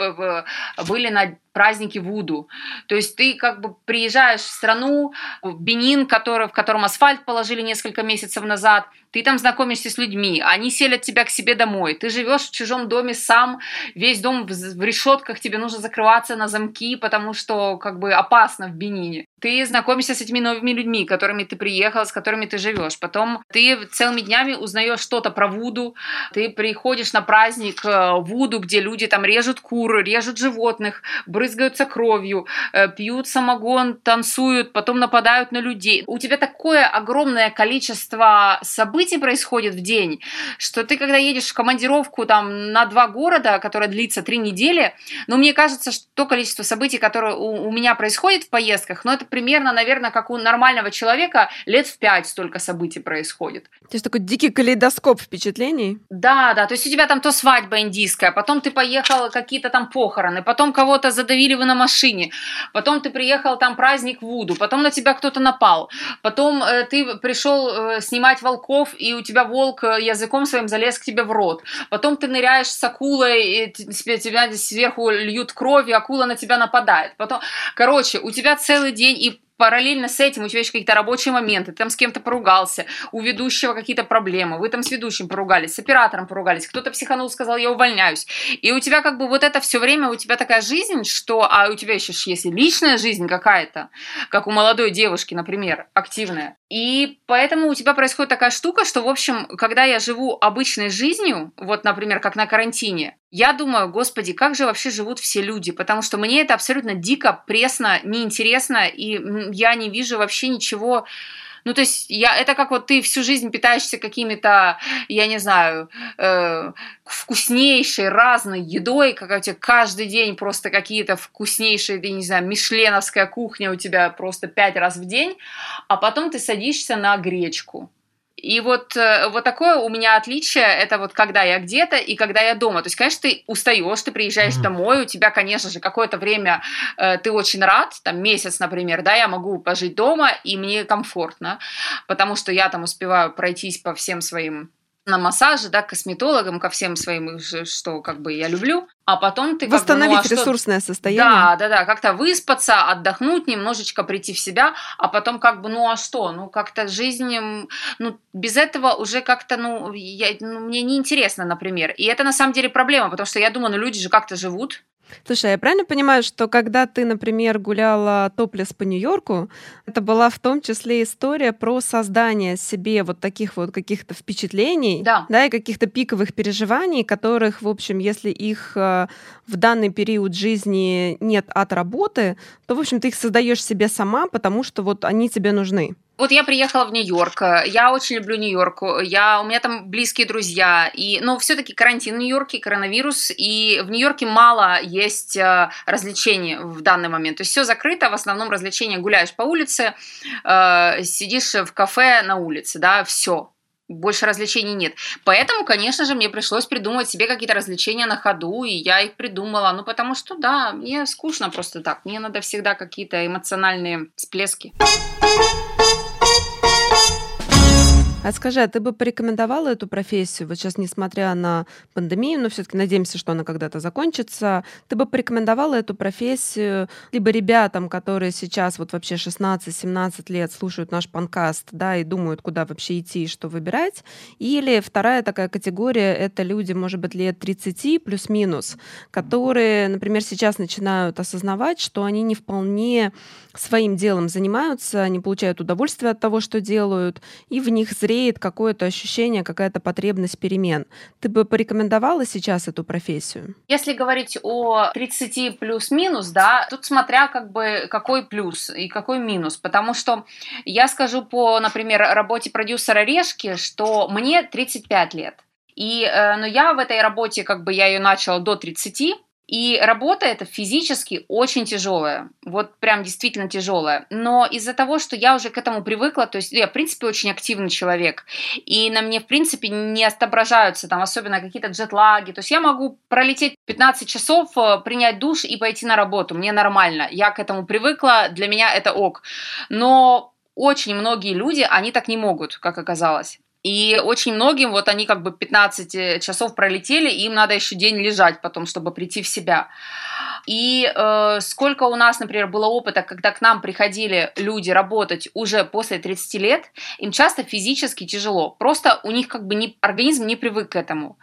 были на праздники Вуду. То есть ты как бы приезжаешь в страну, в Бенин, который, в котором асфальт положили несколько месяцев назад, ты там знакомишься с людьми, они селят тебя к себе домой, ты живешь в чужом доме сам, весь дом в, в решетках, тебе нужно закрываться на замки, потому что как бы опасно в Бенине. Ты знакомишься с этими новыми людьми, которыми ты приехал, с которыми ты живешь. Потом ты целыми днями узнаешь что-то про Вуду, ты приходишь на праздник э, Вуду, где люди там режут кур, режут животных, брызгаются кровью, э, пьют самогон, танцуют, потом нападают на людей. У тебя такое огромное количество событий происходит в день, что ты, когда едешь в командировку там на два города, которая длится три недели, ну, мне кажется, что то количество событий, которое у, меня происходит в поездках, ну, это примерно, наверное, как у нормального человека лет в пять столько событий происходит. То есть такой дикий калейдоскоп впечатлений? Да, да, то есть у тебя там то свадьба индийская, потом ты поехал какие-то там похороны, потом кого-то задавили вы на машине, потом ты приехал там праздник Вуду, потом на тебя кто-то напал, потом э, ты пришел э, снимать волков, и у тебя волк э, языком своим залез к тебе в рот, потом ты ныряешь с акулой, и тебя сверху льют кровь, и акула на тебя нападает, потом, короче, у тебя целый день и параллельно с этим у тебя есть какие-то рабочие моменты, ты там с кем-то поругался, у ведущего какие-то проблемы, вы там с ведущим поругались, с оператором поругались, кто-то психанул, сказал, я увольняюсь. И у тебя как бы вот это все время, у тебя такая жизнь, что, а у тебя еще есть личная жизнь какая-то, как у молодой девушки, например, активная. И поэтому у тебя происходит такая штука, что, в общем, когда я живу обычной жизнью, вот, например, как на карантине, я думаю, господи, как же вообще живут все люди, потому что мне это абсолютно дико, пресно, неинтересно, и я не вижу вообще ничего. Ну, то есть, я, это как вот ты всю жизнь питаешься какими-то, я не знаю, э, вкуснейшей, разной едой, как у тебя каждый день просто какие-то вкуснейшие, я не знаю, мишленовская кухня у тебя просто пять раз в день, а потом ты садишься на гречку и вот, э, вот такое у меня отличие, это вот когда я где-то и когда я дома. То есть, конечно, ты устаешь, ты приезжаешь mm-hmm. домой, у тебя, конечно же, какое-то время э, ты очень рад, там месяц, например, да, я могу пожить дома, и мне комфортно, потому что я там успеваю пройтись по всем своим на массаже, да, к косметологам, ко всем своим, что как бы я люблю, а потом ты восстановить как бы, ну, а ресурсное что... состояние. Да, да, да, как-то выспаться, отдохнуть, немножечко прийти в себя, а потом как бы, ну а что, ну как-то жизнь, ну без этого уже как-то, ну, я, ну мне неинтересно, например, и это на самом деле проблема, потому что я думаю, ну люди же как-то живут, Слушай, я правильно понимаю, что когда ты, например, гуляла топлес по Нью-Йорку, это была в том числе история про создание себе вот таких вот каких-то впечатлений, да, да и каких-то пиковых переживаний, которых, в общем, если их э, в данный период жизни нет от работы, то, в общем, ты их создаешь себе сама, потому что вот они тебе нужны. Вот я приехала в Нью-Йорк, я очень люблю Нью-Йорк, я, у меня там близкие друзья, и, но все-таки карантин в Нью-Йорке, коронавирус, и в Нью-Йорке мало есть э, развлечений в данный момент, то есть все закрыто, в основном развлечения гуляешь по улице, э, сидишь в кафе на улице, да, все, больше развлечений нет. Поэтому, конечно же, мне пришлось придумать себе какие-то развлечения на ходу, и я их придумала. Ну, потому что, да, мне скучно просто так. Мне надо всегда какие-то эмоциональные всплески. А скажи, а ты бы порекомендовала эту профессию, вот сейчас, несмотря на пандемию, но все-таки надеемся, что она когда-то закончится, ты бы порекомендовала эту профессию либо ребятам, которые сейчас вот вообще 16-17 лет слушают наш подкаст, да, и думают, куда вообще идти и что выбирать, или вторая такая категория — это люди, может быть, лет 30 плюс-минус, которые, например, сейчас начинают осознавать, что они не вполне своим делом занимаются, они получают удовольствие от того, что делают, и в них зреет какое-то ощущение, какая-то потребность перемен. Ты бы порекомендовала сейчас эту профессию? Если говорить о 30 плюс-минус, да, тут смотря как бы какой плюс и какой минус, потому что я скажу по, например, работе продюсера Решки, что мне 35 лет. И, э, но я в этой работе, как бы я ее начала до 30, и работа эта физически очень тяжелая, вот прям действительно тяжелая. Но из-за того, что я уже к этому привыкла, то есть я, в принципе, очень активный человек, и на мне, в принципе, не отображаются там особенно какие-то джетлаги, то есть я могу пролететь 15 часов, э, принять душ и пойти на работу, мне нормально, я к этому привыкла, для меня это ок. Но очень многие люди, они так не могут, как оказалось. И очень многим, вот они как бы 15 э, часов пролетели, им надо еще день лежать потом, чтобы прийти в себя. И э, сколько у нас, например, было опыта, когда к нам приходили люди работать уже после 30 лет, им часто физически тяжело. Просто у них как бы не, организм не привык к этому.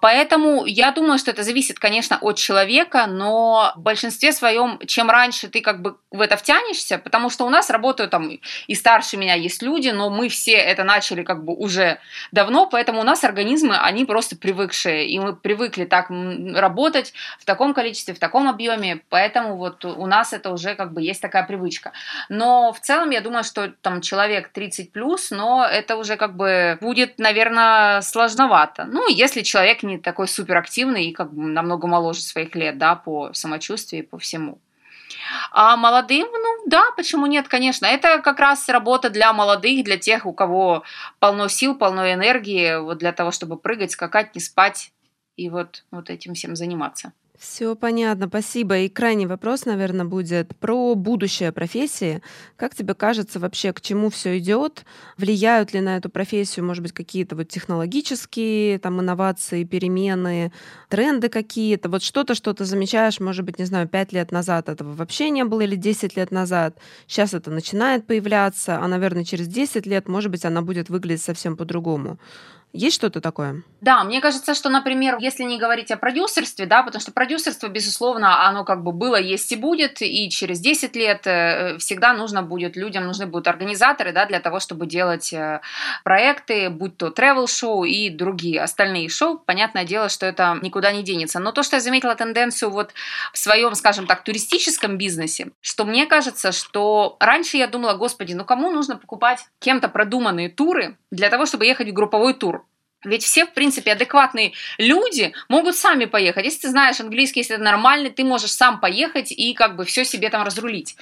Поэтому я думаю, что это зависит, конечно, от человека, но в большинстве своем, чем раньше ты как бы в это втянешься, потому что у нас работают там и старше меня есть люди, но мы все это начали как бы уже давно, поэтому у нас организмы, они просто привыкшие, и мы привыкли так работать в таком количестве, в таком объеме, поэтому вот у нас это уже как бы есть такая привычка. Но в целом я думаю, что там человек 30 плюс, но это уже как бы будет, наверное, сложновато. Ну, если человек не такой суперактивный и как бы намного моложе своих лет, да, по самочувствию и по всему. А молодым, ну да, почему нет, конечно. Это как раз работа для молодых, для тех, у кого полно сил, полно энергии, вот для того, чтобы прыгать, скакать, не спать и вот, вот этим всем заниматься. Все понятно, спасибо. И крайний вопрос, наверное, будет про будущее профессии. Как тебе кажется вообще, к чему все идет? Влияют ли на эту профессию, может быть, какие-то вот технологические там инновации, перемены, тренды какие-то? Вот что-то, что ты замечаешь, может быть, не знаю, пять лет назад этого вообще не было или 10 лет назад. Сейчас это начинает появляться, а, наверное, через 10 лет, может быть, она будет выглядеть совсем по-другому. Есть что-то такое? Да, мне кажется, что, например, если не говорить о продюсерстве, да, потому что продюсерство, безусловно, оно как бы было, есть и будет, и через 10 лет э, всегда нужно будет, людям нужны будут организаторы, да, для того, чтобы делать э, проекты, будь то travel шоу и другие остальные шоу. Понятное дело, что это никуда не денется. Но то, что я заметила тенденцию вот в своем, скажем так, туристическом бизнесе, что мне кажется, что раньше я думала, господи, ну кому нужно покупать кем-то продуманные туры для того, чтобы ехать в групповой тур? Ведь все, в принципе, адекватные люди могут сами поехать. Если ты знаешь английский, если это нормальный, ты можешь сам поехать и как бы все себе там разрулить.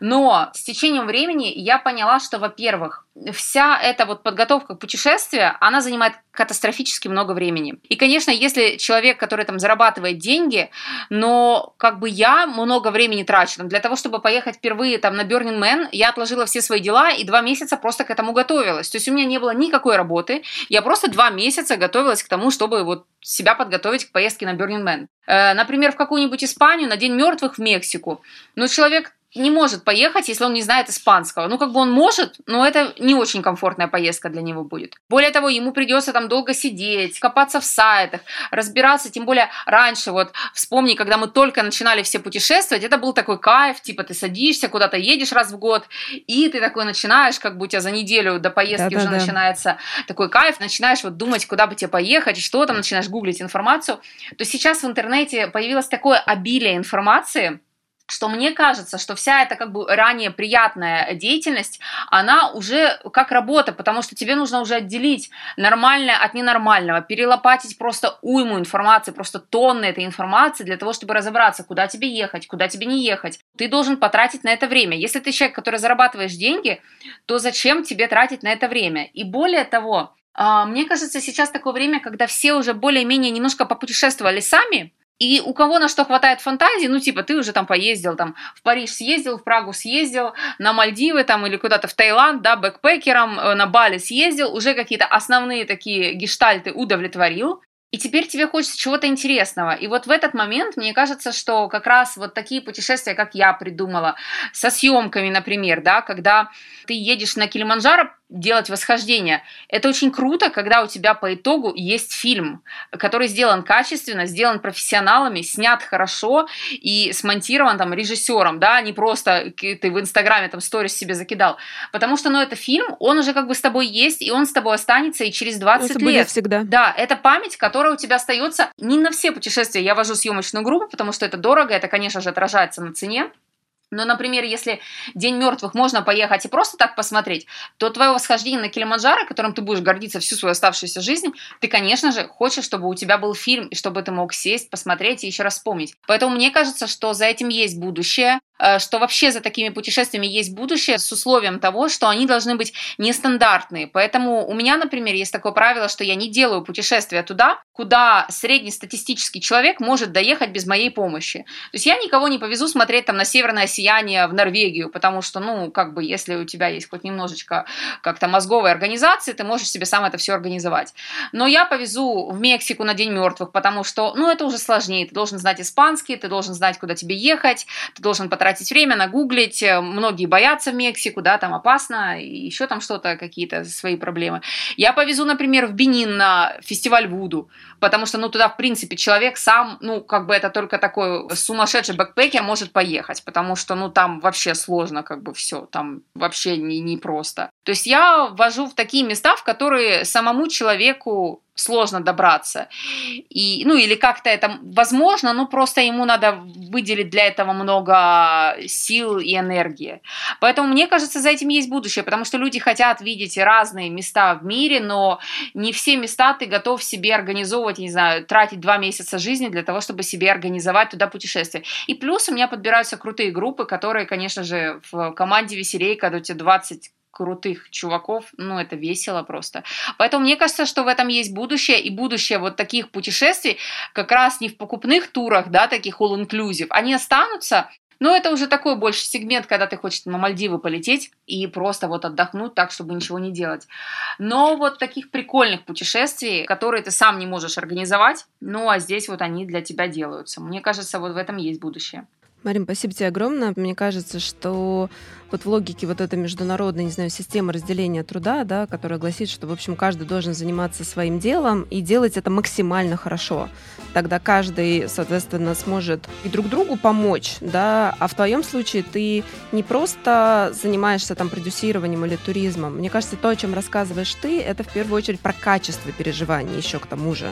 Но с течением времени я поняла, что, во-первых, вся эта вот подготовка к путешествию, она занимает катастрофически много времени. И, конечно, если человек, который там зарабатывает деньги, но как бы я много времени трачу. Для того, чтобы поехать впервые там на Burning Man, я отложила все свои дела и два месяца просто к этому готовилась. То есть у меня не было никакой работы, я просто два месяца готовилась к тому, чтобы вот себя подготовить к поездке на Burning Man. Э, например, в какую-нибудь Испанию, на День мертвых в Мексику. Но человек не может поехать, если он не знает испанского. Ну, как бы он может, но это не очень комфортная поездка для него будет. Более того, ему придется там долго сидеть, копаться в сайтах, разбираться, тем более раньше, вот вспомни, когда мы только начинали все путешествовать, это был такой кайф, типа ты садишься, куда-то едешь раз в год, и ты такой начинаешь, как бы у тебя за неделю до поездки уже начинается такой кайф, начинаешь вот думать, куда бы тебе поехать, что там, начинаешь гуглить информацию, то сейчас в интернете появилось такое обилие информации, что мне кажется, что вся эта как бы ранее приятная деятельность, она уже как работа, потому что тебе нужно уже отделить нормальное от ненормального, перелопатить просто уйму информации, просто тонны этой информации для того, чтобы разобраться, куда тебе ехать, куда тебе не ехать. Ты должен потратить на это время. Если ты человек, который зарабатываешь деньги, то зачем тебе тратить на это время? И более того, А, мне кажется, сейчас такое время, когда все уже более-менее немножко попутешествовали сами, и у кого на что хватает фантазии, ну, типа, ты уже там поездил, там, в Париж съездил, в Прагу съездил, на Мальдивы там или куда-то в Таиланд, да, бэкпекером, э, на Бали съездил, уже какие-то основные такие гештальты удовлетворил, и теперь тебе хочется чего-то интересного. И вот в этот момент, мне кажется, что как раз вот такие путешествия, как я придумала, со съемками, например, да, когда ты едешь на Килиманджаро делать восхождение. Это очень круто, когда у тебя по итогу есть фильм, который сделан качественно, сделан профессионалами, снят хорошо и смонтирован там режиссером, да, не просто ты в Инстаграме там сторис себе закидал. Потому что, ну, это фильм, он уже как бы с тобой есть, и он с тобой останется и через 20 это лет. всегда. Да, это память, которая у тебя остается не на все путешествия. Я вожу съемочную группу, потому что это дорого, это, конечно же, отражается на цене. Но, например, если День мертвых можно поехать и просто так посмотреть, то твое восхождение на Килиманджаро, которым ты будешь гордиться всю свою оставшуюся жизнь, ты, конечно же, хочешь, чтобы у тебя был фильм, и чтобы ты мог сесть, посмотреть и еще раз вспомнить. Поэтому мне кажется, что за этим есть будущее. Э, что вообще за такими путешествиями есть будущее с условием того, что они должны быть нестандартные. Поэтому у меня, например, есть такое правило, что я не делаю путешествия туда, куда среднестатистический человек может доехать без моей помощи. То есть я никого не повезу смотреть там на северное сияние в Норвегию, потому что, ну, как бы, если у тебя есть хоть немножечко как-то мозговой организации, ты можешь себе сам это все организовать. Но я повезу в Мексику на День мертвых, потому что, ну, это уже сложнее. Ты должен знать испанский, ты должен знать, куда тебе ехать, ты должен тратить время, нагуглить. Э, многие боятся в Мексику, да, там опасно, еще там что-то, какие-то свои проблемы. Я повезу, например, в Бенин на фестиваль Вуду, потому что, ну, туда, в принципе, человек сам, ну, как бы это только такой сумасшедший backpacker может поехать, потому что, ну, там вообще сложно, как бы все, там вообще не, не просто. То есть я вожу в такие места, в которые самому человеку сложно добраться. И, ну, или как-то это возможно, но просто ему надо выделить для этого много сил и энергии. Поэтому, мне кажется, за этим есть будущее, потому что люди хотят видеть разные места в мире, но не все места ты готов себе организовывать, не знаю, тратить два месяца жизни для того, чтобы себе организовать туда путешествие. И плюс у меня подбираются крутые группы, которые, конечно же, в команде веселей, когда у тебя 20 крутых чуваков, ну, это весело просто. Поэтому мне кажется, что в этом есть будущее, и будущее вот таких путешествий как раз не в покупных турах, да, таких all-inclusive, они останутся, но это уже такой больше сегмент, когда ты хочешь на Мальдивы полететь и просто вот отдохнуть так, чтобы ничего не делать. Но вот таких прикольных путешествий, которые ты сам не можешь организовать, ну а здесь вот они для тебя делаются. Мне кажется, вот в этом есть будущее. Марин, спасибо тебе огромное. Мне кажется, что вот в логике вот этой международной, не знаю, системы разделения труда, да, которая гласит, что, в общем, каждый должен заниматься своим делом и делать это максимально хорошо. Тогда каждый, соответственно, сможет и друг другу помочь, да, а в твоем случае ты не просто занимаешься там продюсированием или туризмом. Мне кажется, то, о чем рассказываешь ты, это в первую очередь про качество переживаний еще к тому же.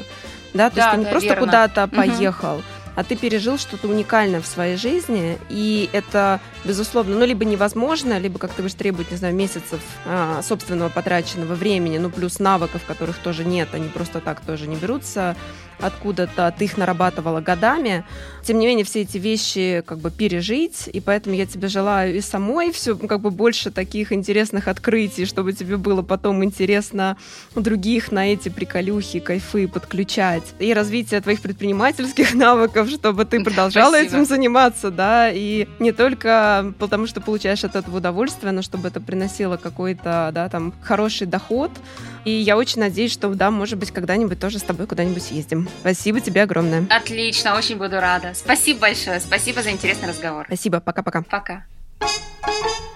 Да, то да, есть ты не да, просто куда-то поехал, угу а ты пережил что-то уникальное в своей жизни, и это, безусловно, ну, либо невозможно, либо, как ты будешь требовать, не знаю, месяцев а, собственного потраченного времени, ну, плюс навыков, которых тоже нет, они просто так тоже не берутся откуда-то, ты их нарабатывала годами. Тем не менее, все эти вещи как бы пережить, и поэтому я тебе желаю и самой все как бы больше таких интересных открытий, чтобы тебе было потом интересно других на эти приколюхи, кайфы подключать, и развитие твоих предпринимательских навыков, чтобы ты продолжала Спасибо. этим заниматься, да, и не только потому, что получаешь от этого удовольствие, но чтобы это приносило какой-то, да, там, хороший доход. И я очень надеюсь, что, да, может быть, когда-нибудь тоже с тобой куда-нибудь съездим. Спасибо тебе огромное. Отлично, очень буду рада. Спасибо большое, спасибо за интересный разговор. Спасибо, пока-пока. Пока. -пока. пока.